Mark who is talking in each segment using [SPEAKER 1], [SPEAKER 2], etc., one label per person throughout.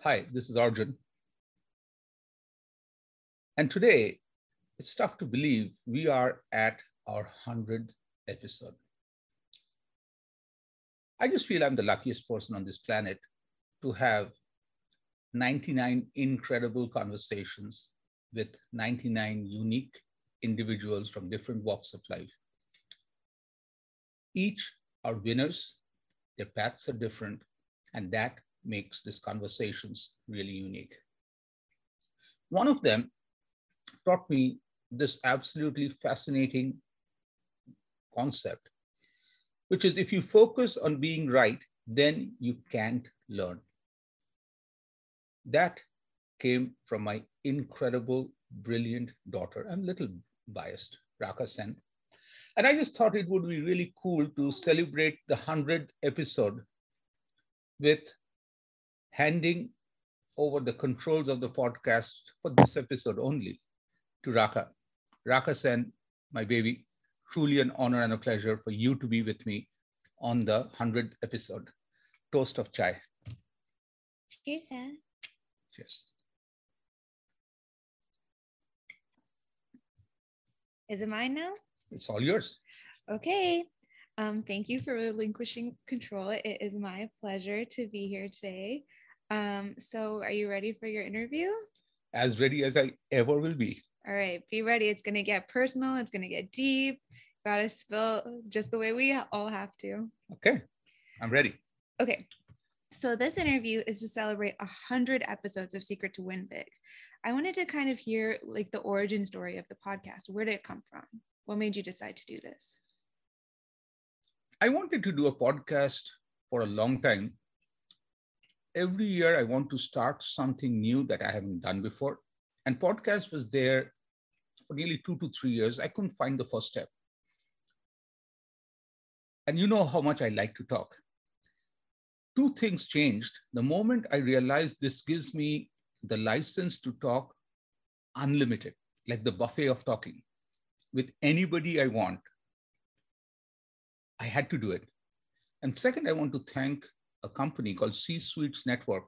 [SPEAKER 1] Hi, this is Arjun. And today, it's tough to believe we are at our 100th episode. I just feel I'm the luckiest person on this planet to have 99 incredible conversations with 99 unique individuals from different walks of life. Each are winners, their paths are different, and that makes these conversations really unique. One of them taught me this absolutely fascinating concept, which is if you focus on being right, then you can't learn. That came from my incredible, brilliant daughter. I'm a little biased, Raka Sen. And I just thought it would be really cool to celebrate the 100th episode with handing over the controls of the podcast for this episode only to Raka. Raka Sen, my baby, truly an honor and a pleasure for you to be with me on the 100th episode. Toast of chai.
[SPEAKER 2] Cheers, sir.
[SPEAKER 1] Cheers.
[SPEAKER 2] Is it mine now?
[SPEAKER 1] It's all yours.
[SPEAKER 2] Okay. Um, thank you for relinquishing control. It is my pleasure to be here today. Um, so, are you ready for your interview?
[SPEAKER 1] As ready as I ever will be.
[SPEAKER 2] All right, be ready. It's going to get personal, it's going to get deep. Got to spill just the way we all have to.
[SPEAKER 1] Okay, I'm ready.
[SPEAKER 2] Okay, so this interview is to celebrate 100 episodes of Secret to Win Big. I wanted to kind of hear like the origin story of the podcast. Where did it come from? What made you decide to do this?
[SPEAKER 1] I wanted to do a podcast for a long time. Every year, I want to start something new that I haven't done before. And podcast was there for nearly two to three years. I couldn't find the first step. And you know how much I like to talk. Two things changed. The moment I realized this gives me the license to talk unlimited, like the buffet of talking with anybody I want, I had to do it. And second, I want to thank a company called C Suites Network.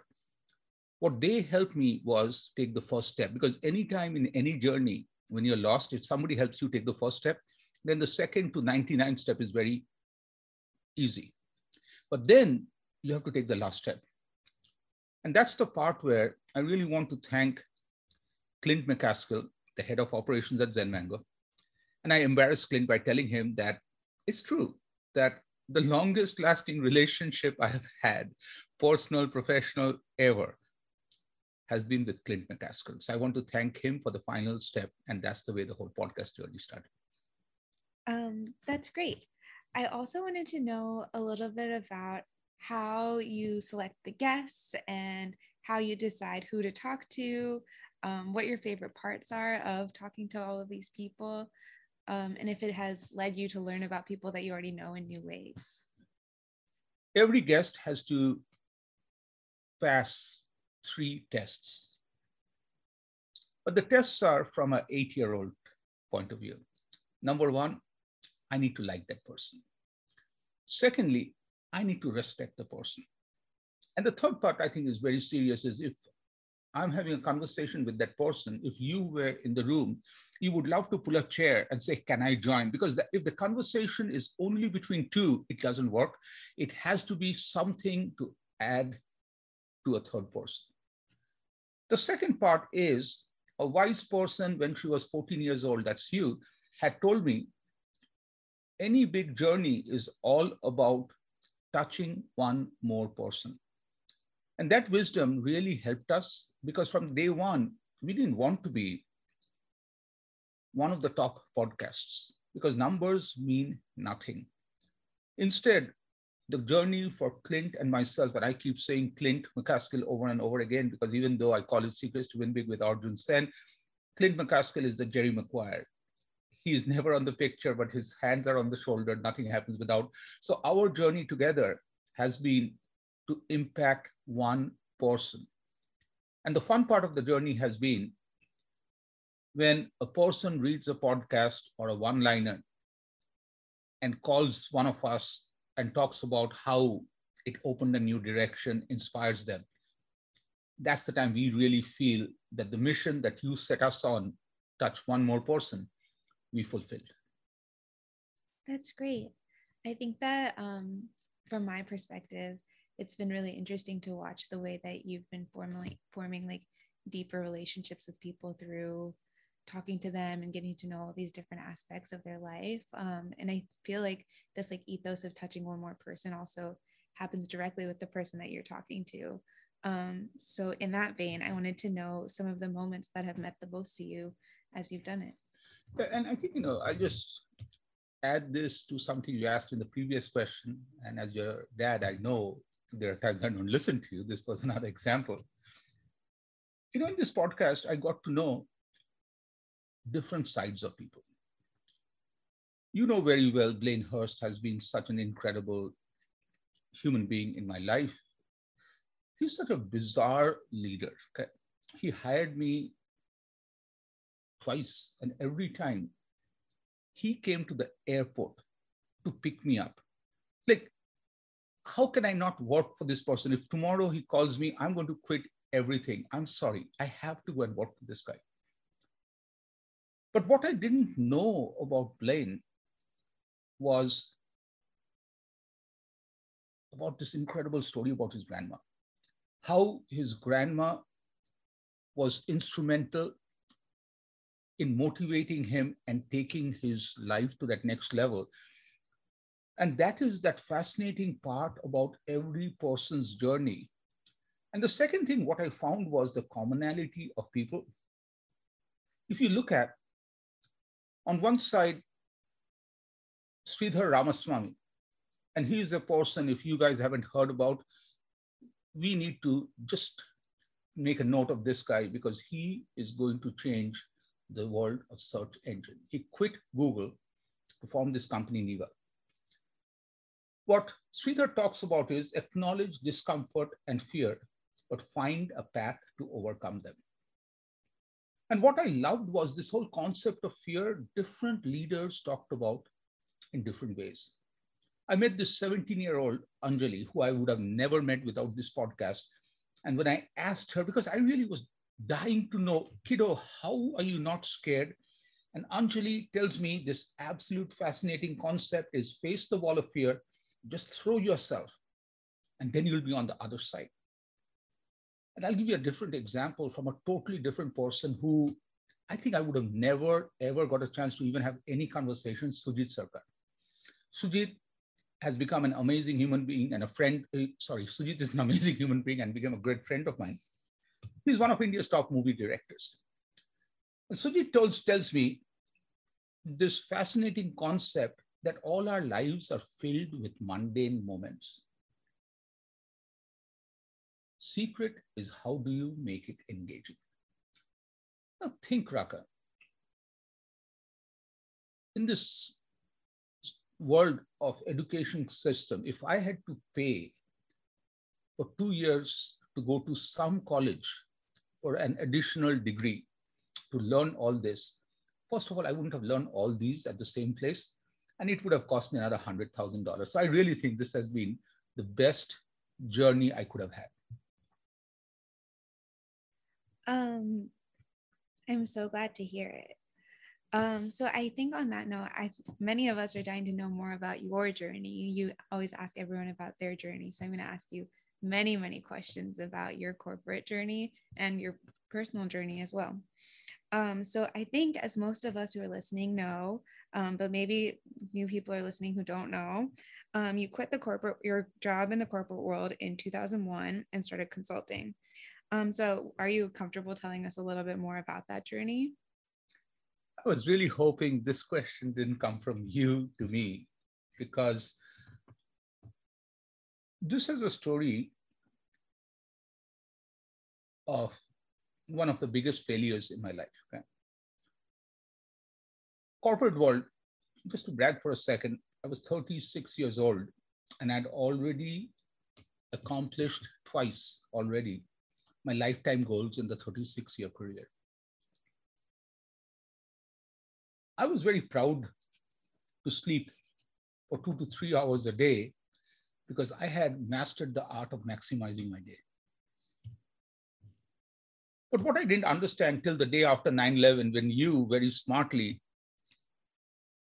[SPEAKER 1] What they helped me was take the first step because anytime in any journey, when you're lost, if somebody helps you take the first step, then the second to 99 step is very easy. But then you have to take the last step. And that's the part where I really want to thank Clint McCaskill, the head of operations at Zen Mango. And I embarrassed Clint by telling him that it's true that the longest lasting relationship I have had, personal, professional, ever, has been with Clint McCaskill. So I want to thank him for the final step. And that's the way the whole podcast journey started.
[SPEAKER 2] Um, that's great. I also wanted to know a little bit about how you select the guests and how you decide who to talk to, um, what your favorite parts are of talking to all of these people, um, and if it has led you to learn about people that you already know in new ways.
[SPEAKER 1] Every guest has to pass three tests. But the tests are from an eight year old point of view. Number one, I need to like that person. Secondly, I need to respect the person. And the third part I think is very serious is if I'm having a conversation with that person, if you were in the room, you would love to pull a chair and say, Can I join? Because the, if the conversation is only between two, it doesn't work. It has to be something to add to a third person. The second part is a wise person, when she was 14 years old, that's you, had told me any big journey is all about touching one more person. And that wisdom really helped us because from day one, we didn't want to be one of the top podcasts because numbers mean nothing. Instead, the journey for Clint and myself, and I keep saying Clint McCaskill over and over again, because even though I call it Secrets to Win Big with Arjun Sen, Clint McCaskill is the Jerry Maguire. He is never on the picture, but his hands are on the shoulder. Nothing happens without. So our journey together has been to impact one person. And the fun part of the journey has been when a person reads a podcast or a one liner and calls one of us and talks about how it opened a new direction, inspires them. That's the time we really feel that the mission that you set us on, touch one more person, we fulfilled.
[SPEAKER 2] That's great. I think that um, from my perspective, it's been really interesting to watch the way that you've been formally forming like deeper relationships with people through talking to them and getting to know all these different aspects of their life. Um, and i feel like this like ethos of touching one more person also happens directly with the person that you're talking to. Um, so in that vein i wanted to know some of the moments that have meant the most to you as you've done it.
[SPEAKER 1] Yeah, and i think you know i just add this to something you asked in the previous question. And as your dad i know there are times i don't listen to you this was another example you know in this podcast i got to know different sides of people. You know very well, Blaine Hurst has been such an incredible human being in my life. He's such a bizarre leader. Okay? He hired me twice, and every time he came to the airport to pick me up. Like, how can I not work for this person? If tomorrow he calls me, I'm going to quit everything. I'm sorry. I have to go and work for this guy. But what I didn't know about Blaine was about this incredible story about his grandma. How his grandma was instrumental in motivating him and taking his life to that next level. And that is that fascinating part about every person's journey. And the second thing, what I found was the commonality of people. If you look at on one side, Sridhar Ramaswamy, and he is a person, if you guys haven't heard about, we need to just make a note of this guy because he is going to change the world of search engine. He quit Google to form this company, Neeva. What Sridhar talks about is acknowledge discomfort and fear, but find a path to overcome them. And what I loved was this whole concept of fear, different leaders talked about in different ways. I met this 17 year old Anjali, who I would have never met without this podcast. And when I asked her, because I really was dying to know, kiddo, how are you not scared? And Anjali tells me this absolute fascinating concept is face the wall of fear, just throw yourself, and then you'll be on the other side. And I'll give you a different example from a totally different person who I think I would have never, ever got a chance to even have any conversation, Shoojit Sircar. Shoojit has become an amazing human being and a friend. Uh, sorry, Shoojit is an amazing human being and became a great friend of mine. He's one of India's top movie directors. And Shoojit tells, tells me this fascinating concept that all our lives are filled with mundane moments. Secret is how do you make it engaging? Now think, Raka. In this world of education system, if I had to pay for two years to go to some college for an additional degree to learn all this, first of all, I wouldn't have learned all these at the same place, and it would have cost me another $100,000. So I really think this has been the best journey I could have had.
[SPEAKER 2] Um, I'm so glad to hear it. Um, so I think on that note, I many of us are dying to know more about your journey. You always ask everyone about their journey. So I'm going to ask you many, many questions about your corporate journey and your personal journey as well. Um, so I think, as most of us who are listening know, um, but maybe new people are listening who don't know, um, you quit the corporate your job in the corporate world in 2001 and started consulting. Um, so, are you comfortable telling us a little bit more about that journey?
[SPEAKER 1] I was really hoping this question didn't come from you to me because this is a story of one of the biggest failures in my life. Okay? Corporate world, just to brag for a second, I was 36 years old and I'd already accomplished twice already my lifetime goals in the 36 year career. I was very proud to sleep for two to three hours a day because I had mastered the art of maximizing my day. But what I didn't understand till the day after 9 11, when you very smartly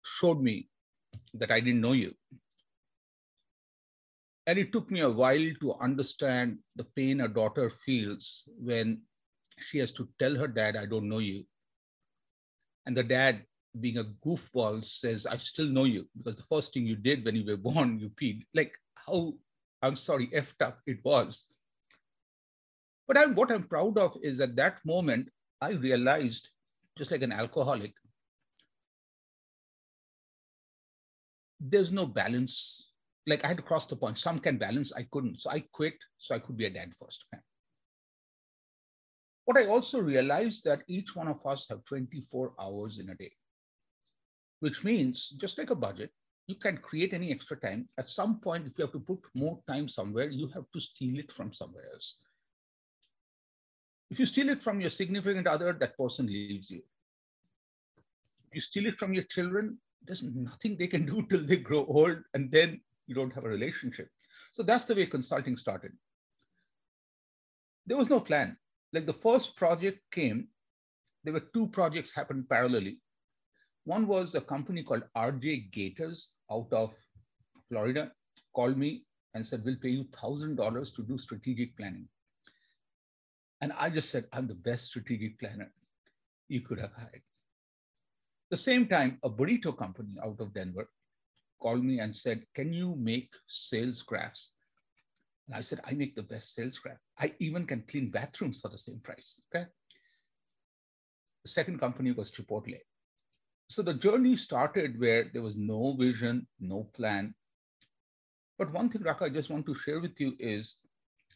[SPEAKER 1] showed me that I didn't know you. And it took me a while to understand the pain a daughter feels when she has to tell her dad, I don't know you. And the dad being a goofball says, I still know you because the first thing you did when you were born, you peed. Like how, I'm sorry, effed up it was. But I'm, what I'm proud of is at that moment, I realized, just like an alcoholic, there's no balance. Like I had to cross the point. Some can balance, I couldn't. So I quit so I could be a dad first. What I also realized that each one of us have 24 hours in a day which means just like a budget, you can create any extra time. At some point, if you have to put more time somewhere, you have to steal it from somewhere else. If you steal it from your significant other, that person leaves you. If you steal it from your children, there's nothing they can do till they grow old, and then you don't have a relationship. So that's the way consulting started. There was no plan. Like the first project came, there were two projects happened parallelly. One was a company called RJ Gators out of Florida called me and said, We'll pay you $1,000 to do strategic planning. And I just said, I'm the best strategic planner you could have hired. The same time, a burrito company out of Denver called me and said, Can you make sales graphs? And I said, I make the best sales graph. I even can clean bathrooms for the same price. Okay. The second company was Chipotle so the journey started where there was no vision, no plan. But one thing, Raka, I just want to share with you is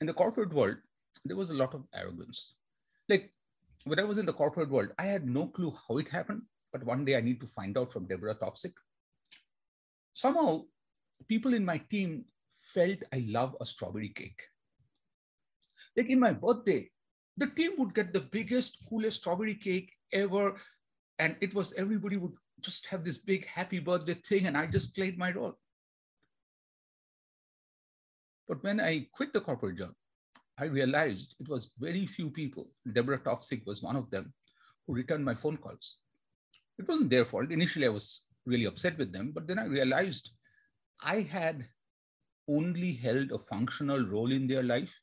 [SPEAKER 1] in the corporate world, there was a lot of arrogance. Like when I was in the corporate world, I had no clue how it happened. But one day I need to find out from Deborah Toxic. Somehow, people in my team felt I love a strawberry cake. Like in my birthday, the team would get the biggest, coolest strawberry cake ever and it was everybody would just have this big happy birthday thing and i just played my role but when i quit the corporate job i realized it was very few people. Deborah toxic was one of them who returned my phone calls. It wasn't their fault. Initially i was really upset with them but then i realized i had only held a functional role in their life.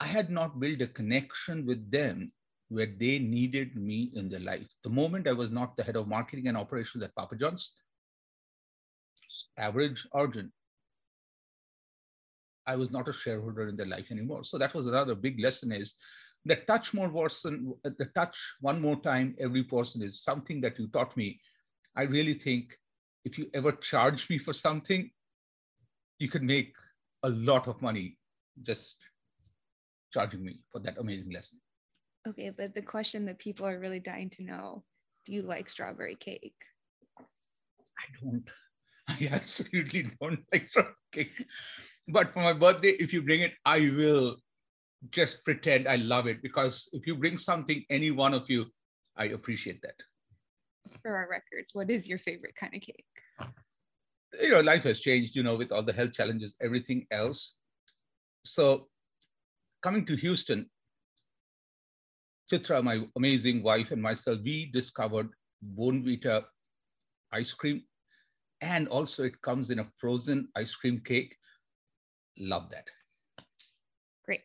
[SPEAKER 1] I had not built a connection with them where they needed me in their life. The moment I was not the head of marketing and operations at Papa John's, average Arjun, I was not a shareholder in their life anymore. So that was another big lesson is the touch more person, the touch one more time every person is something that you taught me. I really think if you ever charge me for something, you can make a lot of money just charging me for that amazing lesson.
[SPEAKER 2] Okay, but the question that people are really dying to know do you like strawberry cake?
[SPEAKER 1] I don't. I absolutely don't like strawberry cake. But for my birthday, if you bring it, I will just pretend I love it because if you bring something, any one of you, I appreciate that.
[SPEAKER 2] For our records, what is your favorite kind of cake?
[SPEAKER 1] You know, life has changed, you know, with all the health challenges, everything else. So coming to Houston, Chitra, my amazing wife, and myself, we discovered Bournvita ice cream. And also it comes in a frozen ice cream cake. Love that.
[SPEAKER 2] Great.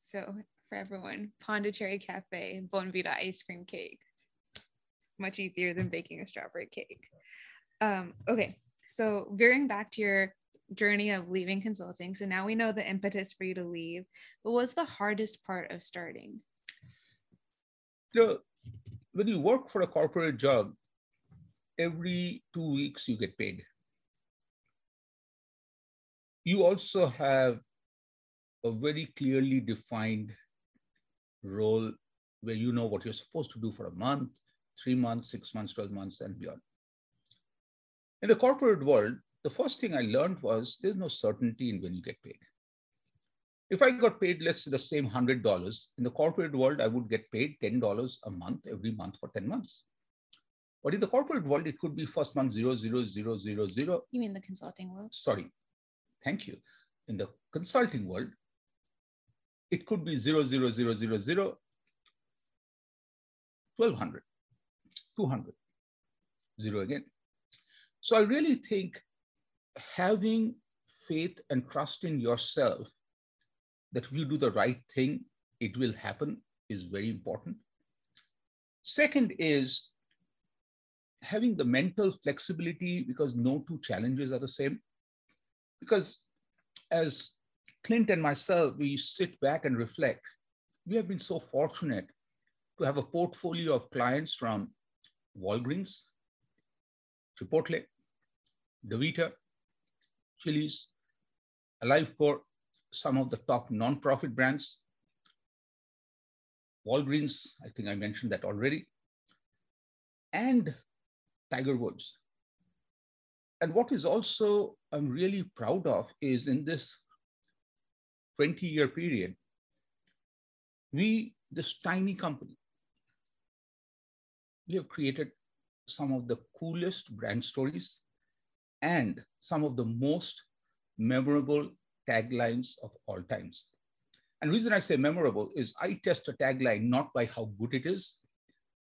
[SPEAKER 2] So for everyone, Pondicherry Cafe, Bournvita ice cream cake. Much easier than baking a strawberry cake. Um, okay, so veering back to your journey of leaving consulting. So now we know the impetus for you to leave. What was the hardest part of starting?
[SPEAKER 1] you know, when you work for a corporate job, every two weeks you get paid. You also have a very clearly defined role where you know what you're supposed to do for a month, three months, six months, 12 months, and beyond. In the corporate world, the first thing I learned was there's no certainty in when you get paid. If I got paid, let's say the same $100, in the corporate world, I would get paid $10 a month every month for 10 months. But in the corporate world, it could be first month zero, zero, zero, zero, zero.
[SPEAKER 2] You mean the consulting world?
[SPEAKER 1] Sorry, thank you. In the consulting world, it could be zero, zero, zero, zero, zero, 1200, 200, zero again. So I really think having faith and trust in yourself that if you do the right thing, it will happen is very important. Second is having the mental flexibility because no two challenges are the same. Because as Clint and myself, we sit back and reflect. We have been so fortunate to have a portfolio of clients from Walgreens, Chipotle, DaVita, Chili's, AliveCor, some of the top nonprofit brands. Walgreens, I think I mentioned that already, and Tiger Woods. And what is also I'm really proud of is in this 20 year period, we, this tiny company, we have created some of the coolest brand stories and some of the most memorable taglines of all times. And reason I say memorable is I test a tagline not by how good it is.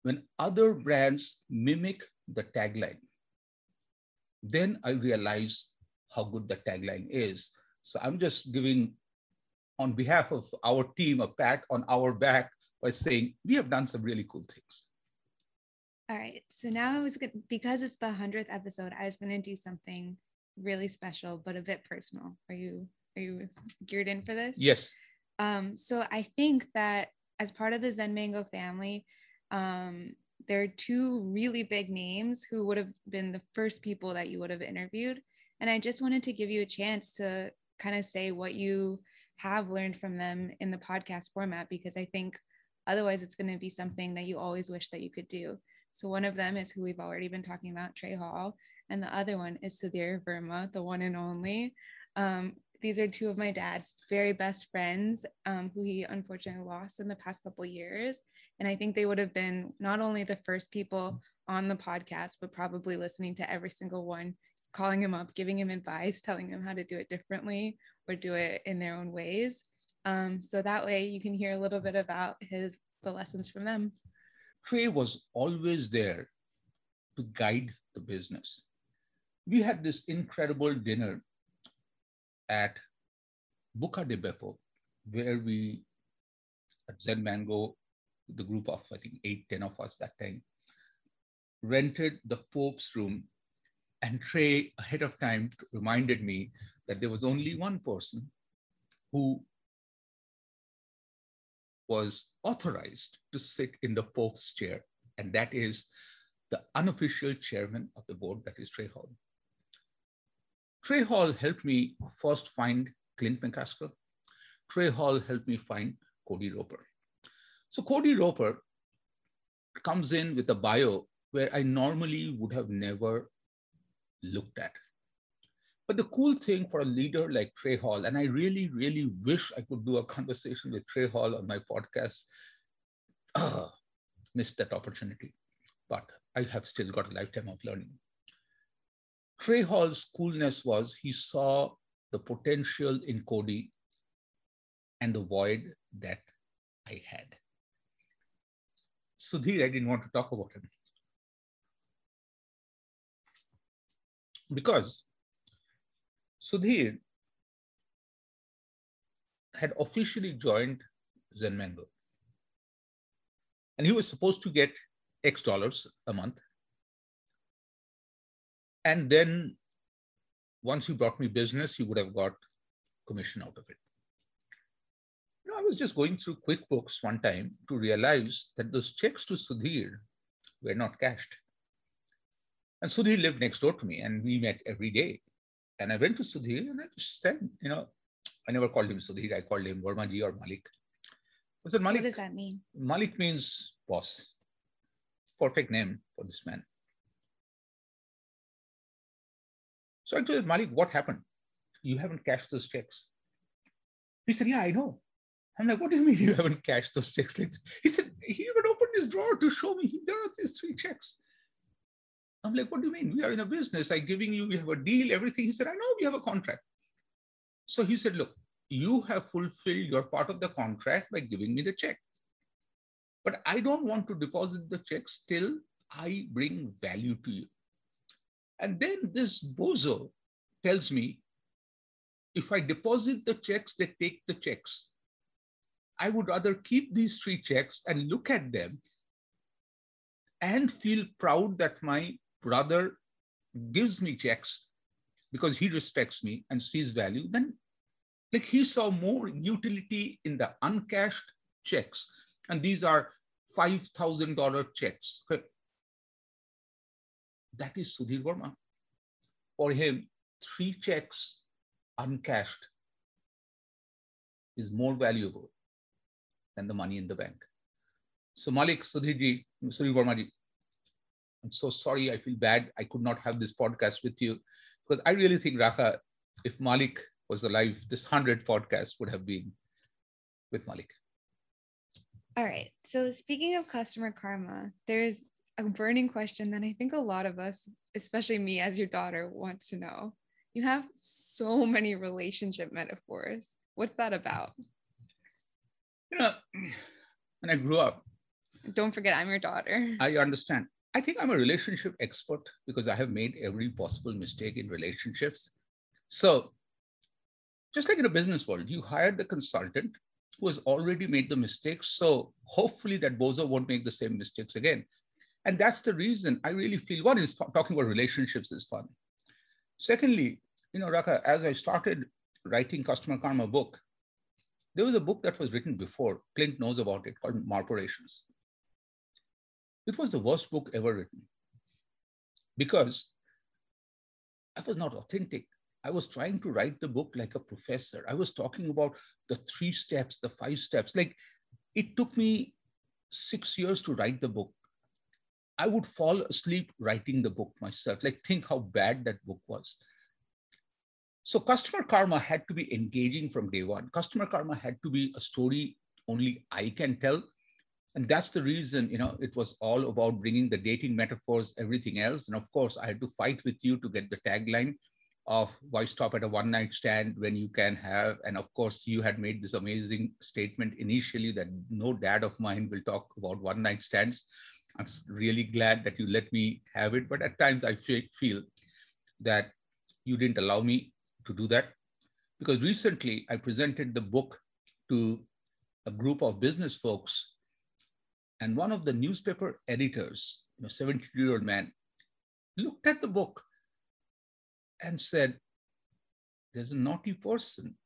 [SPEAKER 1] When other brands mimic the tagline, then I realize how good the tagline is. So I'm just giving, on behalf of our team, a pat on our back by saying we have done some really cool things.
[SPEAKER 2] All right. So now I was going because it's the 100th episode, I was going to do something really special but a bit personal. Are you are you geared in for this?
[SPEAKER 1] Yes.
[SPEAKER 2] Um so I think that as part of the Zen Mango family, um there are two really big names who would have been the first people that you would have interviewed and I just wanted to give you a chance to kind of say what you have learned from them in the podcast format because I think otherwise it's going to be something that you always wish that you could do. So one of them is who we've already been talking about, Trey Hall, and the other one is Sudhir Verma, the one and only. Um, these are two of my dad's very best friends um, who he unfortunately lost in the past couple years. And I think they would have been not only the first people on the podcast, but probably listening to every single one, calling him up, giving him advice, telling him how to do it differently or do it in their own ways. Um, so that way you can hear a little bit about his the lessons from them.
[SPEAKER 1] Trey was always there to guide the business. We had this incredible dinner at Buca de Beppo, where we, at Zen Mango, the group of, I think, eight, ten of us that time, rented the Pope's room. And Trey, ahead of time, reminded me that there was only one person who was authorized to sit in the Pope's chair, and that is the unofficial chairman of the board, that is Trey Hall. Trey Hall helped me first find Clint McCaskill. Trey Hall helped me find Cody Roper. So Cody Roper comes in with a bio where I normally would have never looked at. But the cool thing for a leader like Trey Hall, and I really, really wish I could do a conversation with Trey Hall on my podcast, uh, missed that opportunity. But I have still got a lifetime of learning. Trey Hall's coolness was he saw the potential in Cody and the void that I had. Sudhir, I didn't want to talk about him. Because Sudhir had officially joined Zen Mango. And he was supposed to get X dollars a month. And then once he brought me business, he would have got commission out of it. You know, I was just going through QuickBooks one time to realize that those checks to Sudhir were not cashed. And Sudhir lived next door to me and we met every day. And I went to Sudhir and I just said, you know, I never called him Sudhir, I called him Vermaji or Malik. I said, Malik.
[SPEAKER 2] What does that mean?
[SPEAKER 1] Malik means boss. Perfect name for this man. So I told him, Malik, what happened? You haven't cashed those checks. He said, Yeah, I know. I'm like, what do you mean you haven't cashed those checks? He said, he even opened his drawer to show me there are these three checks. I'm like, what do you mean? We are in a business. I'm giving you, we have a deal, everything. He said, I know we have a contract. So he said, look, you have fulfilled your part of the contract by giving me the check. But I don't want to deposit the checks till I bring value to you. And then this bozo tells me, if I deposit the checks, they take the checks. I would rather keep these three checks and look at them and feel proud that my brother gives me checks because he respects me and sees value, then like he saw more utility in the uncashed checks. And these are $5,000 checks. Okay. That is Sudhir Verma. For him, three checks uncashed is more valuable than the money in the bank. So Malik, Sudhirji, Sudhir Verma I'm so sorry. I feel bad. I could not have this podcast with you because I really think, Raha, if Malik was alive, this 100 podcast would have been with Malik.
[SPEAKER 2] All right. So, speaking of customer karma, there's a burning question that I think a lot of us, especially me as your daughter, wants to know. You have so many relationship metaphors. What's that about?
[SPEAKER 1] You know, when I grew up,
[SPEAKER 2] don't forget I'm your daughter.
[SPEAKER 1] I understand. I think I'm a relationship expert because I have made every possible mistake in relationships. So, just like in a business world, you hired the consultant who has already made the mistakes. So, hopefully, that bozo won't make the same mistakes again. And that's the reason I really feel one is talking about relationships is fun. Secondly, you know, Raka, as I started writing Customer Karma book, there was a book that was written before. Clint knows about it called Marporations. It was the worst book ever written because I was not authentic. I was trying to write the book like a professor. I was talking about the three steps, the five steps. Like it took me six years to write the book. I would fall asleep writing the book myself. Like, think how bad that book was. So, customer karma had to be engaging from day one. Customer karma had to be a story only I can tell and that's the reason you know it was all about bringing the dating metaphors everything else. And of course i had to fight with you to get the tagline of why stop at a one night stand when you can have and of course you had made this amazing statement initially that no dad of mine will talk about one night stands. I'm really glad that you let me have it. But at times i feel that you didn't allow me to do that. Because recently i presented the book to a group of business folks and one of the newspaper editors, a 72 year old man, looked at the book and said, There's a naughty person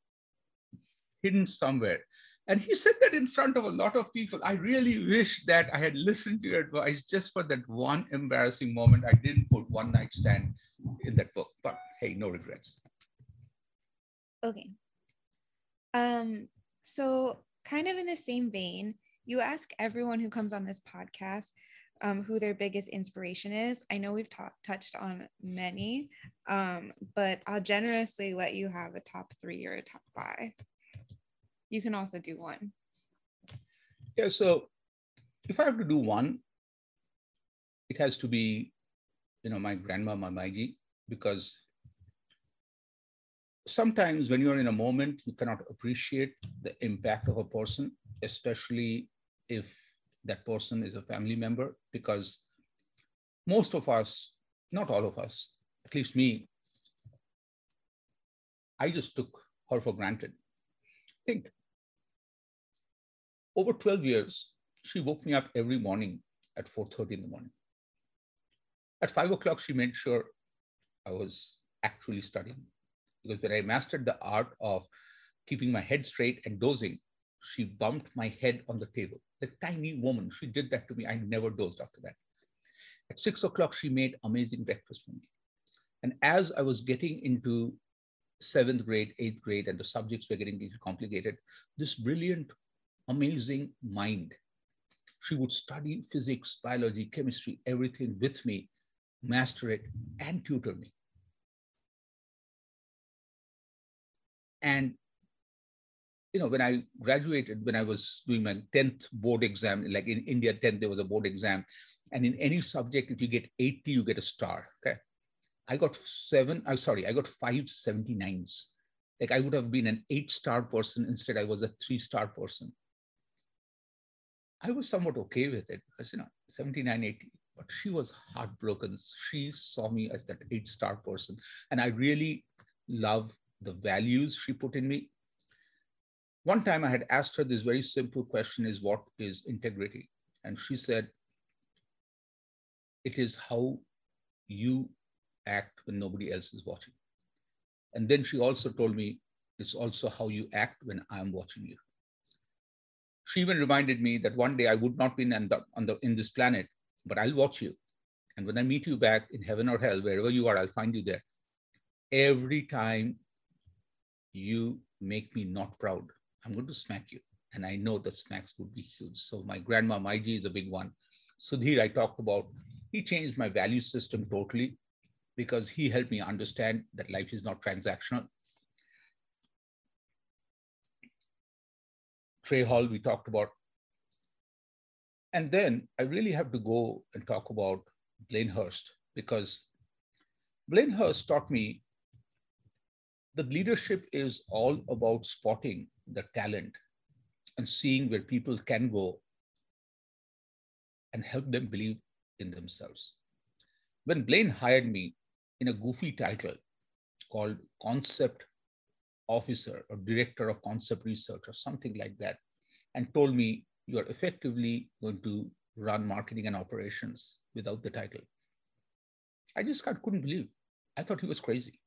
[SPEAKER 1] hidden somewhere. And he said that in front of a lot of people. I really wish that I had listened to your advice just for that one embarrassing moment. I didn't put one night stand in that book, but hey, no regrets.
[SPEAKER 2] Okay. Um, so kind of in the same vein, you ask everyone who comes on this podcast um, who their biggest inspiration is. I know we've touched on many, um, but I'll generously let you have a top three or a top five. You can also do one.
[SPEAKER 1] Yeah. So if I have to do one, it has to be, you know, my grandma my Mamaiji, because sometimes when you're in a moment, you cannot appreciate the impact of a person, especially if that person is a family member because most of us, not all of us, at least me, I just took her for granted. Think over 12 years, she woke me up every morning at 4.30 in the morning. At five o'clock, she made sure I was actually studying because when I mastered the art of keeping my head straight and dozing, she bumped my head on the table. The tiny woman, she did that to me. I never dozed after that. At six o'clock, she made amazing breakfast for me. And as I was getting into seventh grade, eighth grade, and the subjects were getting complicated, this brilliant, amazing mind, she would study physics, biology, chemistry, everything with me, master it, and tutor me. And you know, when I graduated, when I was doing my 10th board exam, like in India, 10th, there was a board exam. And in any subject, if you get 80, you get a star. Okay. I got seven, I'm sorry, I got five 79s. Like I would have been an eight star person. Instead, I was a three star person. I was somewhat okay with it because, you know, 79, 80, but she was heartbroken. She saw me as that eight star person. And I really love the values she put in me. One time I had asked her this very simple question is what is integrity? And she said, it is how you act when nobody else is watching. And then she also told me it's also how you act when I'm watching you. She even reminded me that one day I would not be in, the, on the, in this planet, but I'll watch you. And when I meet you back in heaven or hell, wherever you are, I'll find you there. Every time you make me not proud, I'm going to smack you. And I know the smacks would be huge. So my grandma, Maiji is a big one. Sudhir, I talked about, he changed my value system totally because he helped me understand that life is not transactional. Trey Hall, we talked about. And then I really have to go and talk about Blaine Hurst because Blaine Hurst taught me that leadership is all about spotting the talent and seeing where people can go and help them believe in themselves. When Blaine hired me, in a goofy title called concept officer or director of concept research or something like that and told me you are effectively going to run marketing and operations without the title. I just couldn't believe. I thought he was crazy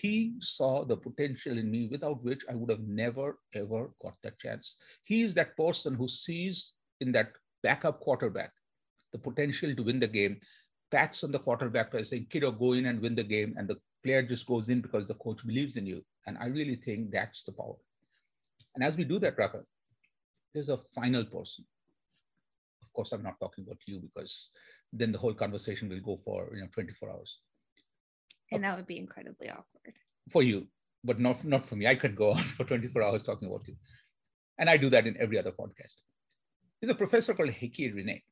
[SPEAKER 1] he saw the potential in me without which i would have never ever got that chance he is that person who sees in that backup quarterback the potential to win the game pats on the quarterback by saying, kiddo, go in and win the game. And the player just goes in because the coach believes in you. And I really think that's the power. And as we do that, Raka, there's a final person. Of course, I'm not talking about you because then the whole conversation will go for you know 24 hours.
[SPEAKER 2] And that would be incredibly awkward.
[SPEAKER 1] For you, but not, not for me. I could go on for 24 hours talking about you. And I do that in every other podcast. There's a professor called Heikki Rinne.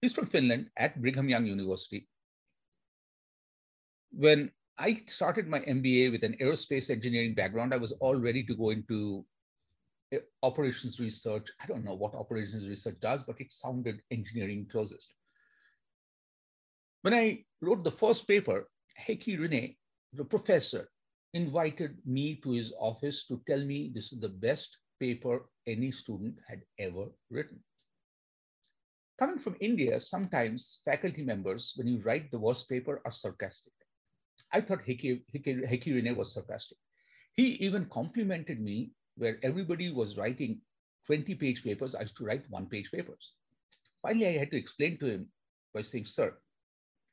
[SPEAKER 1] He's from Finland at Brigham Young University. When I started my MBA with an aerospace engineering background, I was all ready to go into eh, operations research. I don't know what operations research does, but it sounded engineering closest. When I wrote the first paper, Heikki Rinne, the professor, invited me to his office to tell me this is the best paper any student had ever written. Coming from India, sometimes faculty members, when you write the worst paper, are sarcastic. I thought Heikki, Rinne was sarcastic. He even complimented me where everybody was writing 20 page papers, I used to write one page papers. Finally, I had to explain to him by saying, sir,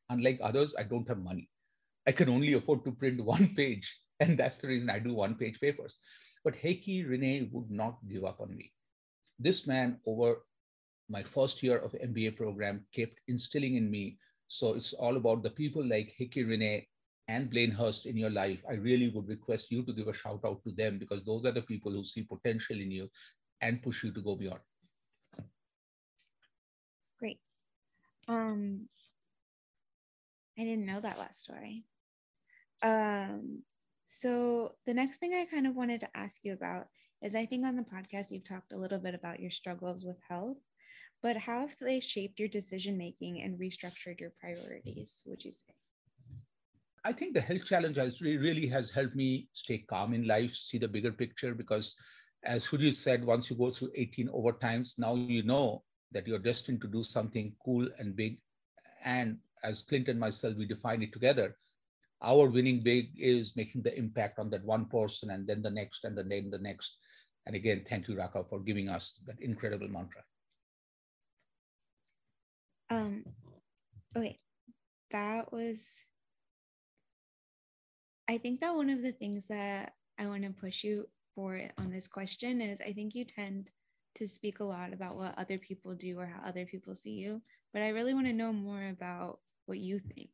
[SPEAKER 1] unlike others, I don't have money. I can only afford to print one page. And that's the reason I do one page papers. But Heikki Rinne would not give up on me. This man, over my first year of MBA program kept instilling in me. So it's all about the people like Heikki Rinne and Blaine Hurst in your life. I really would request you to give a shout out to them because those are the people who see potential in you and push you to go beyond.
[SPEAKER 2] Great. Um, I didn't know that last story. Um, so the next thing I kind of wanted to ask you about is I think on the podcast you've talked a little bit about your struggles with health but how have they shaped your decision making and restructured your priorities would you say
[SPEAKER 1] i think the health challenge has really, has helped me stay calm in life see the bigger picture because as Shoojit said once you go through 18 overtimes now you know that you're destined to do something cool and big and as clint and myself we define it together our winning big is making the impact on that one person and then the next and then the next and again thank you raka for giving us that incredible mantra
[SPEAKER 2] um, okay, that was. I think that one of the things that I want to push you for on this question is I think you tend to speak a lot about what other people do or how other people see you, but I really want to know more about what you think.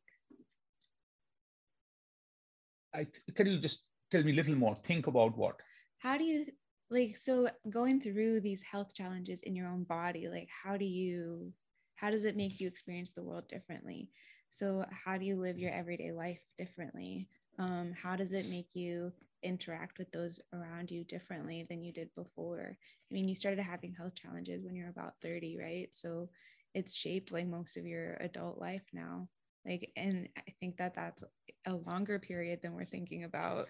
[SPEAKER 1] I can you just tell me a little more? Think about what?
[SPEAKER 2] How do you like so going through these health challenges in your own body, like how do you how does it make you experience the world differently? So how do you live your everyday life differently? Um, how does it make you interact with those around you differently than you did before? I mean, you started having health challenges when you're about 30, right? So it's shaped like most of your adult life now. Like, and I think that that's a longer period than we're thinking about.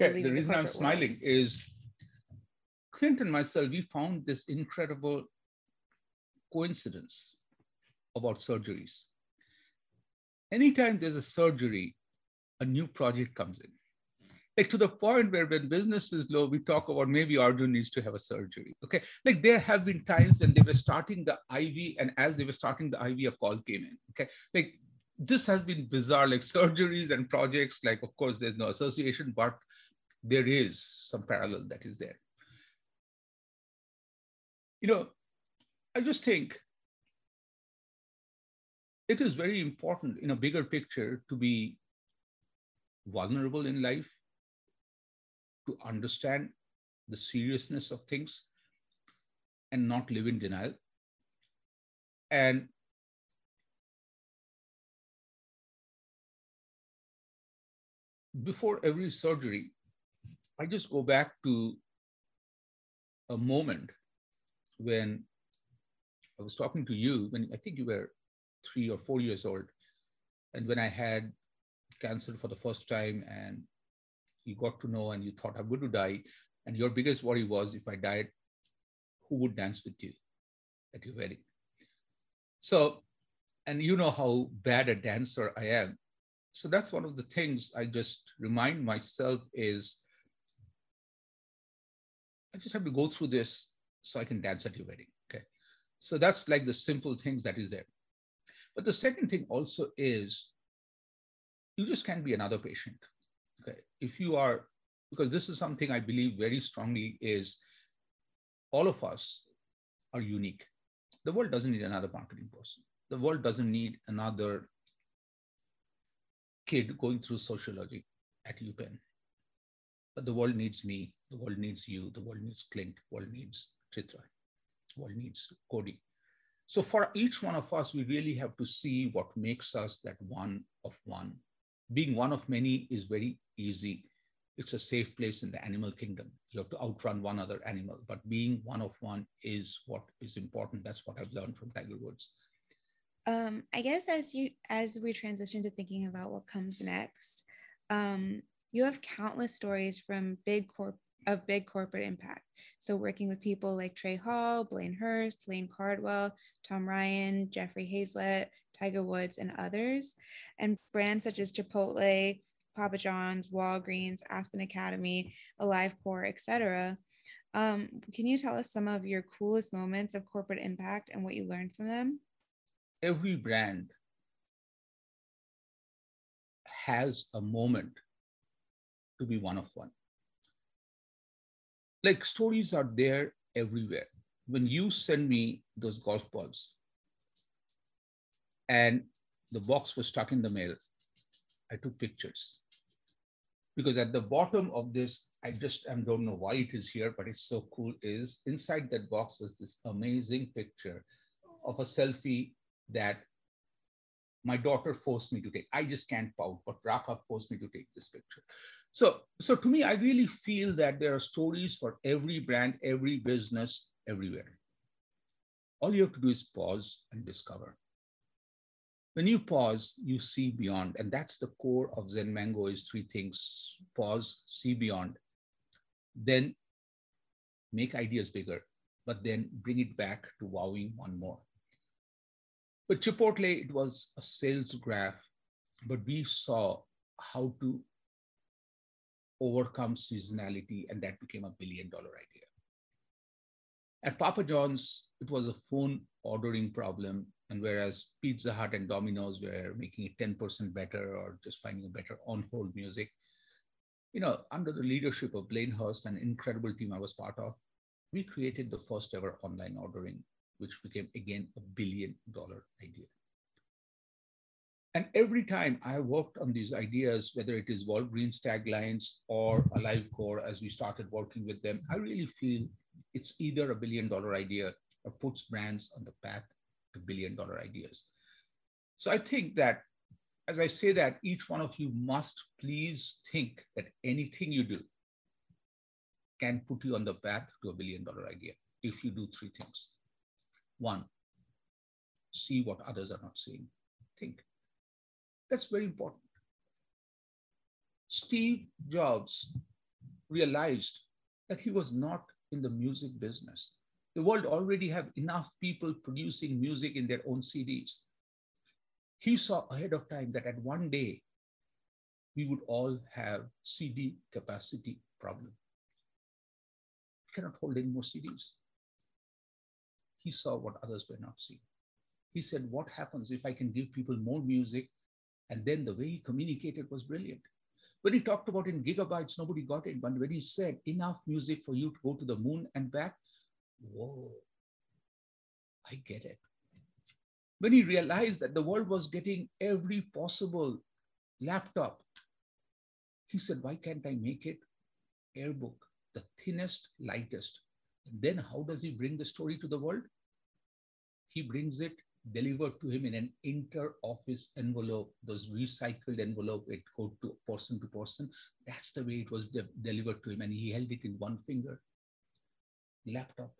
[SPEAKER 1] Okay, the reason I'm smiling world. is Clint and myself, we found this incredible coincidence about surgeries. Anytime there's a surgery, a new project comes in. Like to the point where when business is low, we talk about maybe Arjun needs to have a surgery. Okay. Like there have been times when they were starting the IV, and as they were starting the IV, a call came in. Okay. Like this has been bizarre, like surgeries and projects. Like, of course, there's no association, but there is some parallel that is there. You know, I just think it is very important in a bigger picture to be vulnerable in life, to understand the seriousness of things and not live in denial. And before every surgery, I just go back to a moment when I was talking to you, when I think you were three or four years old. And when I had cancer for the first time and you got to know and you thought I'm going to die, and your biggest worry was if I died, who would dance with you at your wedding? So, and you know how bad a dancer I am. So that's one of the things I just remind myself is I just have to go through this so I can dance at your wedding. Okay. So that's like the simple things that is there. But the second thing also is you just can't be another patient. Okay. If you are, because this is something I believe very strongly is all of us are unique. The world doesn't need another marketing person. The world doesn't need another kid going through sociology at UPenn. But the world needs me. The world needs you. The world needs Clint. The world needs Chitra. The world needs Cody. So for each one of us, we really have to see what makes us that one of one. Being one of many is very easy. It's a safe place in the animal kingdom. You have to outrun one other animal, but being one of one is what is important. That's what I've learned from Tiger Woods.
[SPEAKER 2] Um, I guess as you as we transition to thinking about what comes next, um, you have countless stories from big corp of big corporate impact. So working with people like Trey Hall, Blaine Hurst, Lane Cardwell, Tom Ryan, Jeffrey Hayzlett, Tiger Woods, and others, and brands such as Chipotle, Papa John's, Walgreens, Aspen Academy, AliveCor, etc. Um, can you tell us some of your coolest moments of corporate impact and what you learned from them?
[SPEAKER 1] Every brand has a moment to be one of one like stories are there everywhere. When you send me those golf balls and the box was stuck in the mail, I took pictures. Because at the bottom of this, I just I don't know why it is here, but it's so cool. Is inside that box was this amazing picture of a selfie that my daughter forced me to take. I just can't pout, but Raka forced me to take this picture. So, so to me, I really feel that there are stories for every brand, every business, everywhere. All you have to do is pause and discover. When you pause, you see beyond. And that's the core of Zen Mango is three things, pause, see beyond, then make ideas bigger, but then bring it back to wowing one more. But Chipotle, it was a sales graph, but we saw how to overcome seasonality, and that became a billion dollar idea. At Papa John's, it was a phone ordering problem. And whereas Pizza Hut and Domino's were making it 10% better or just finding a better on hold music, you know, under the leadership of Blaine Hurst, an incredible team I was part of, we created the first ever online ordering, which became again a billion dollar idea. And every time I worked on these ideas, whether it is Walgreens taglines or Alive Core, as we started working with them, I really feel it's either a billion dollar idea or puts brands on the path to billion dollar ideas. So I think that as I say that, each one of you must please think that anything you do can put you on the path to a billion dollar idea if you do three things. One, see what others are not seeing. Think. That's very important. Steve Jobs realized that he was not in the music business. The world already have enough people producing music in their own CDs. He saw ahead of time that at one day we would all have CD capacity problem. We cannot hold any more CDs. He saw what others were not seeing. He said, what happens if I can give people more music and then the way he communicated was brilliant. When he talked about in gigabytes, nobody got it. But when he said enough music for you to go to the moon and back, whoa, I get it. When he realized that the world was getting every possible laptop, he said, why can't I make it airbook, the thinnest, lightest? And then how does he bring the story to the world? He brings it delivered to him in an inter-office envelope, those recycled envelope, it go to person to person. That's the way it was de delivered to him. And he held it in one finger. Laptop.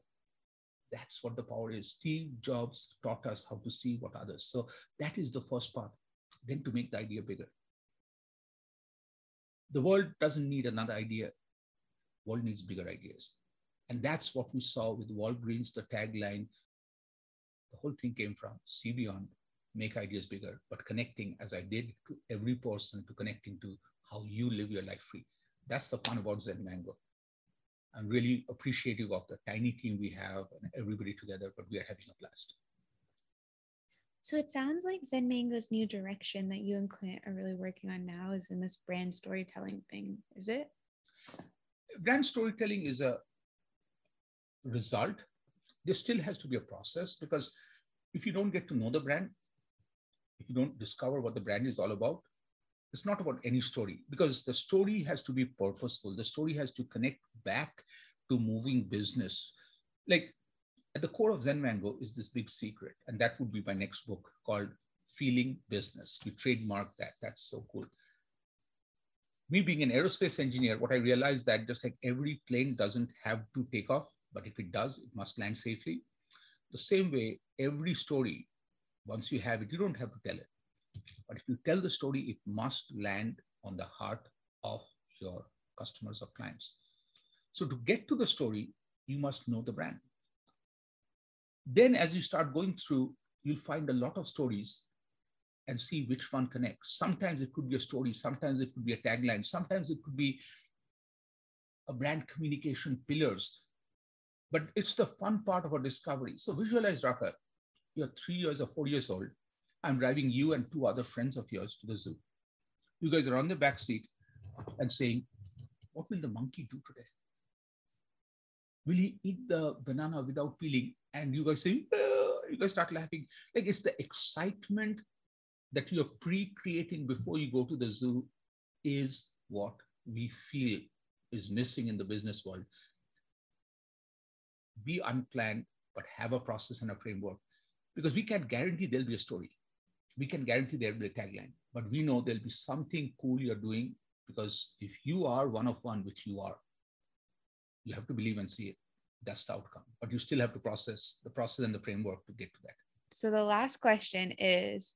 [SPEAKER 1] That's what the power is. Steve Jobs taught us how to see what others. So that is the first part. Then to make the idea bigger. The world doesn't need another idea. World needs bigger ideas. And that's what we saw with Walgreens, the tagline, the whole thing came from see beyond, make ideas bigger, but connecting as I did to every person to connecting to how you live your life free. That's the fun about Zen Mango. I'm really appreciative of the tiny team we have and everybody together, but we are having a blast.
[SPEAKER 2] So it sounds like Zen Mango's new direction that you and Clint are really working on now is in this brand storytelling thing, is it?
[SPEAKER 1] Brand storytelling is a result there still has to be a process because if you don't get to know the brand, if you don't discover what the brand is all about, it's not about any story because the story has to be purposeful. The story has to connect back to moving business. Like at the core of Zen Mango is this big secret, and that would be my next book called Feeling Business. We trademark that. That's so cool. Me being an aerospace engineer, what I realized that just like every plane doesn't have to take off, but if it does, it must land safely. The same way, every story, once you have it, you don't have to tell it. But if you tell the story, it must land on the heart of your customers or clients. So to get to the story, you must know the brand. Then as you start going through, you'll find a lot of stories and see which one connects. Sometimes it could be a story, sometimes it could be a tagline, sometimes it could be a brand communication pillars but it's the fun part of our discovery. So visualize, Raka, you're three years or four years old. I'm driving you and two other friends of yours to the zoo. You guys are on the back seat and saying, what will the monkey do today? Will he eat the banana without peeling? And you guys say, oh, you guys start laughing. Like it's the excitement that you're pre-creating before you go to the zoo is what we feel is missing in the business world be unplanned, but have a process and a framework. Because we can't guarantee there'll be a story. We can guarantee there'll be a tagline, but we know there'll be something cool you're doing because if you are one of one, which you are, you have to believe and see it. That's the outcome. But you still have to process the process and the framework to get to that.
[SPEAKER 2] So the last question is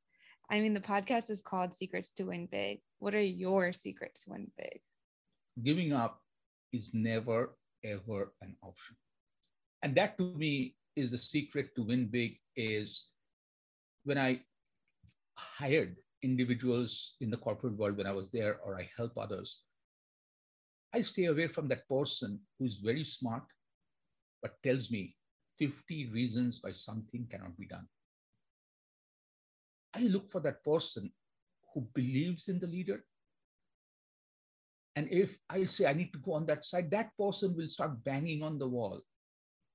[SPEAKER 2] I mean, the podcast is called Secrets to Win Big. What are your secrets to win big?
[SPEAKER 1] Giving up is never, ever an option and that to me is the secret to win big is when i hired individuals in the corporate world when i was there or i help others i stay away from that person who's very smart but tells me 50 reasons why something cannot be done. I look for that person who believes in the leader. And if I say I need to go on that side, that person will start banging on the wall,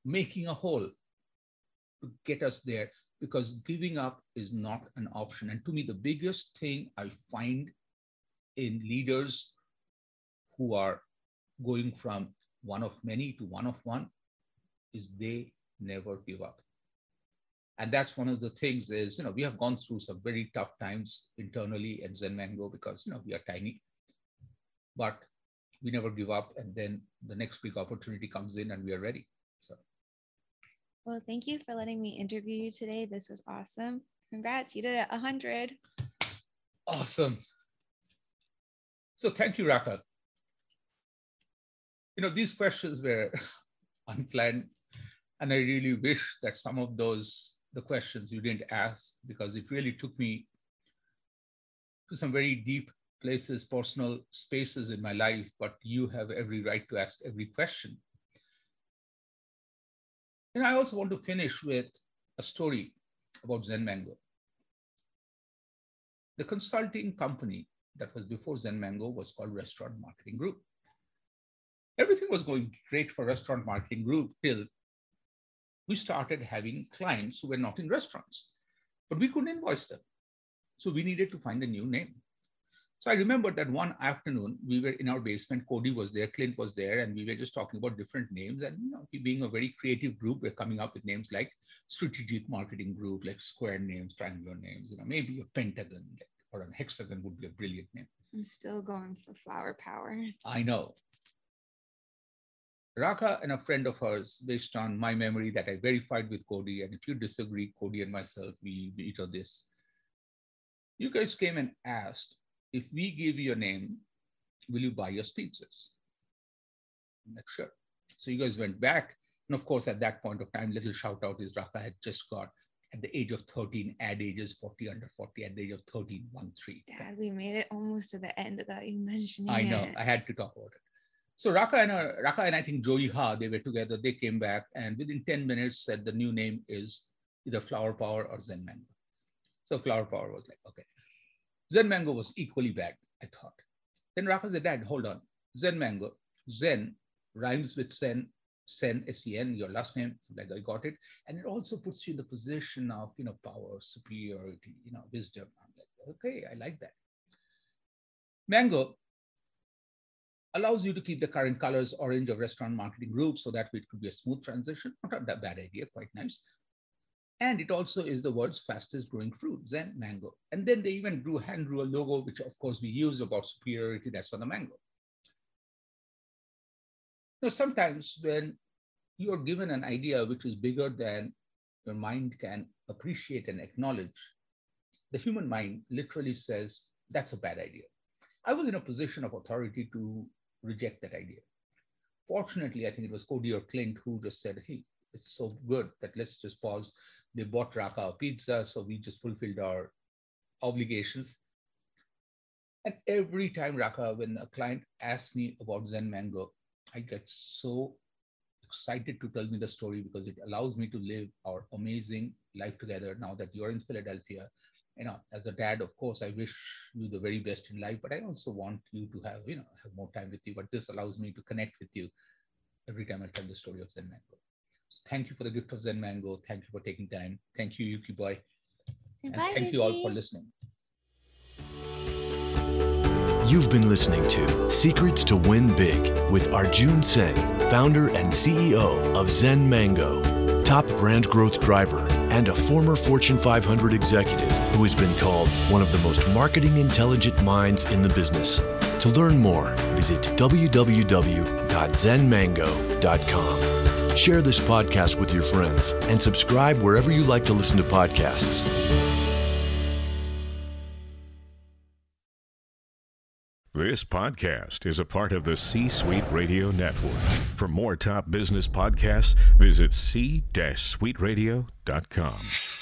[SPEAKER 1] making a hole to get us there because giving up is not an option. And to me, the biggest thing I find in leaders who are going from one of many to one of one is they never give up. And that's one of the things is, you know, we have gone through some very tough times internally at Zen Mango because, you know, we are tiny, but we never give up. And then the next big opportunity comes in and we are ready. So.
[SPEAKER 2] Well, thank you for letting me interview you today. This was awesome. Congrats, you did it 100.
[SPEAKER 1] Awesome. So thank you, Raka. You know, these questions were unplanned. And I really wish that some of those, the questions you didn't ask, because it really took me to some very deep places, personal spaces in my life, but you have every right to ask every question. And I also want to finish with a story about Zen Mango. The consulting company that was before Zen Mango was called Restaurant Marketing Group. Everything was going great for Restaurant Marketing Group till we started having clients who were not in restaurants, but we couldn't invoice them. So we needed to find a new name. So I remember that one afternoon we were in our basement. Cody was there, Clint was there, and we were just talking about different names. And you know, being a very creative group, we're coming up with names like strategic marketing group, like square names, triangular names. You know, maybe a pentagon or a hexagon would be a brilliant name.
[SPEAKER 2] I'm still going for flower power.
[SPEAKER 1] I know. Raka and a friend of hers, based on my memory that I verified with Cody, and if you disagree, Cody and myself, we veto this. You guys came and asked if we give you a name, will you buy us pizzas? I'm like, sure. So you guys went back. And of course, at that point of time, little shout out is Raka had just got at the age of 13, Ad Age's 40 under 40, at the age of 13, 1 3.
[SPEAKER 2] Dad, we made it almost to the end without you mentioning
[SPEAKER 1] I know,
[SPEAKER 2] it.
[SPEAKER 1] I had to talk about it. So Raka and, uh, Raka and I think Joey Ha, they were together, they came back and within 10 minutes said the new name is either Flower Power or Zen Mango. So Flower Power was like, okay. Zen Mango was equally bad, I thought. Then Raka said, Dad, hold on. Zen Mango, Zen rhymes with Sen, Sen, S-E-N, your last name, like I got it. And it also puts you in the position of, you know, power, superiority, you know, wisdom. I'm like, okay, I like that. Mango allows you to keep the current colors orange of restaurant marketing group so that it could be a smooth transition. Not a bad idea, quite nice. And it also is the world's fastest growing fruit, Zen mango. And then they even drew, hand drew a logo, which of course we use about superiority, that's on the mango. Now, sometimes when you're given an idea which is bigger than your mind can appreciate and acknowledge, the human mind literally says, that's a bad idea. I was in a position of authority to reject that idea. Fortunately, I think it was Cody or Clint who just said, hey, it's so good that let's just pause. They bought Raka pizza, so we just fulfilled our obligations. And every time, Raka, when a client asks me about Zen Mango, I get so excited to tell me the story because it allows me to live our amazing life together now that you're in Philadelphia. You know, as a dad, of course, I wish you the very best in life, but I also want you to have, you know, have more time with you. But this allows me to connect with you every time I tell the story of Zen Mango. So thank you for the gift of Zen Mango. Thank you for taking time. Thank you, Yuki Boy. And
[SPEAKER 2] Bye,
[SPEAKER 1] thank you all for listening.
[SPEAKER 3] You've been listening to Secrets to Win Big with Arjun Sen, founder and CEO of Zen Mango, top brand growth driver, and a former Fortune 500 executive who has been called one of the most marketing intelligent minds in the business. To learn more, visit www.zenmango.com. Share this podcast with your friends and subscribe wherever you like to listen to podcasts.
[SPEAKER 4] This podcast is a part of the C Suite Radio Network. For more top business podcasts, visit c-suiteradio.com.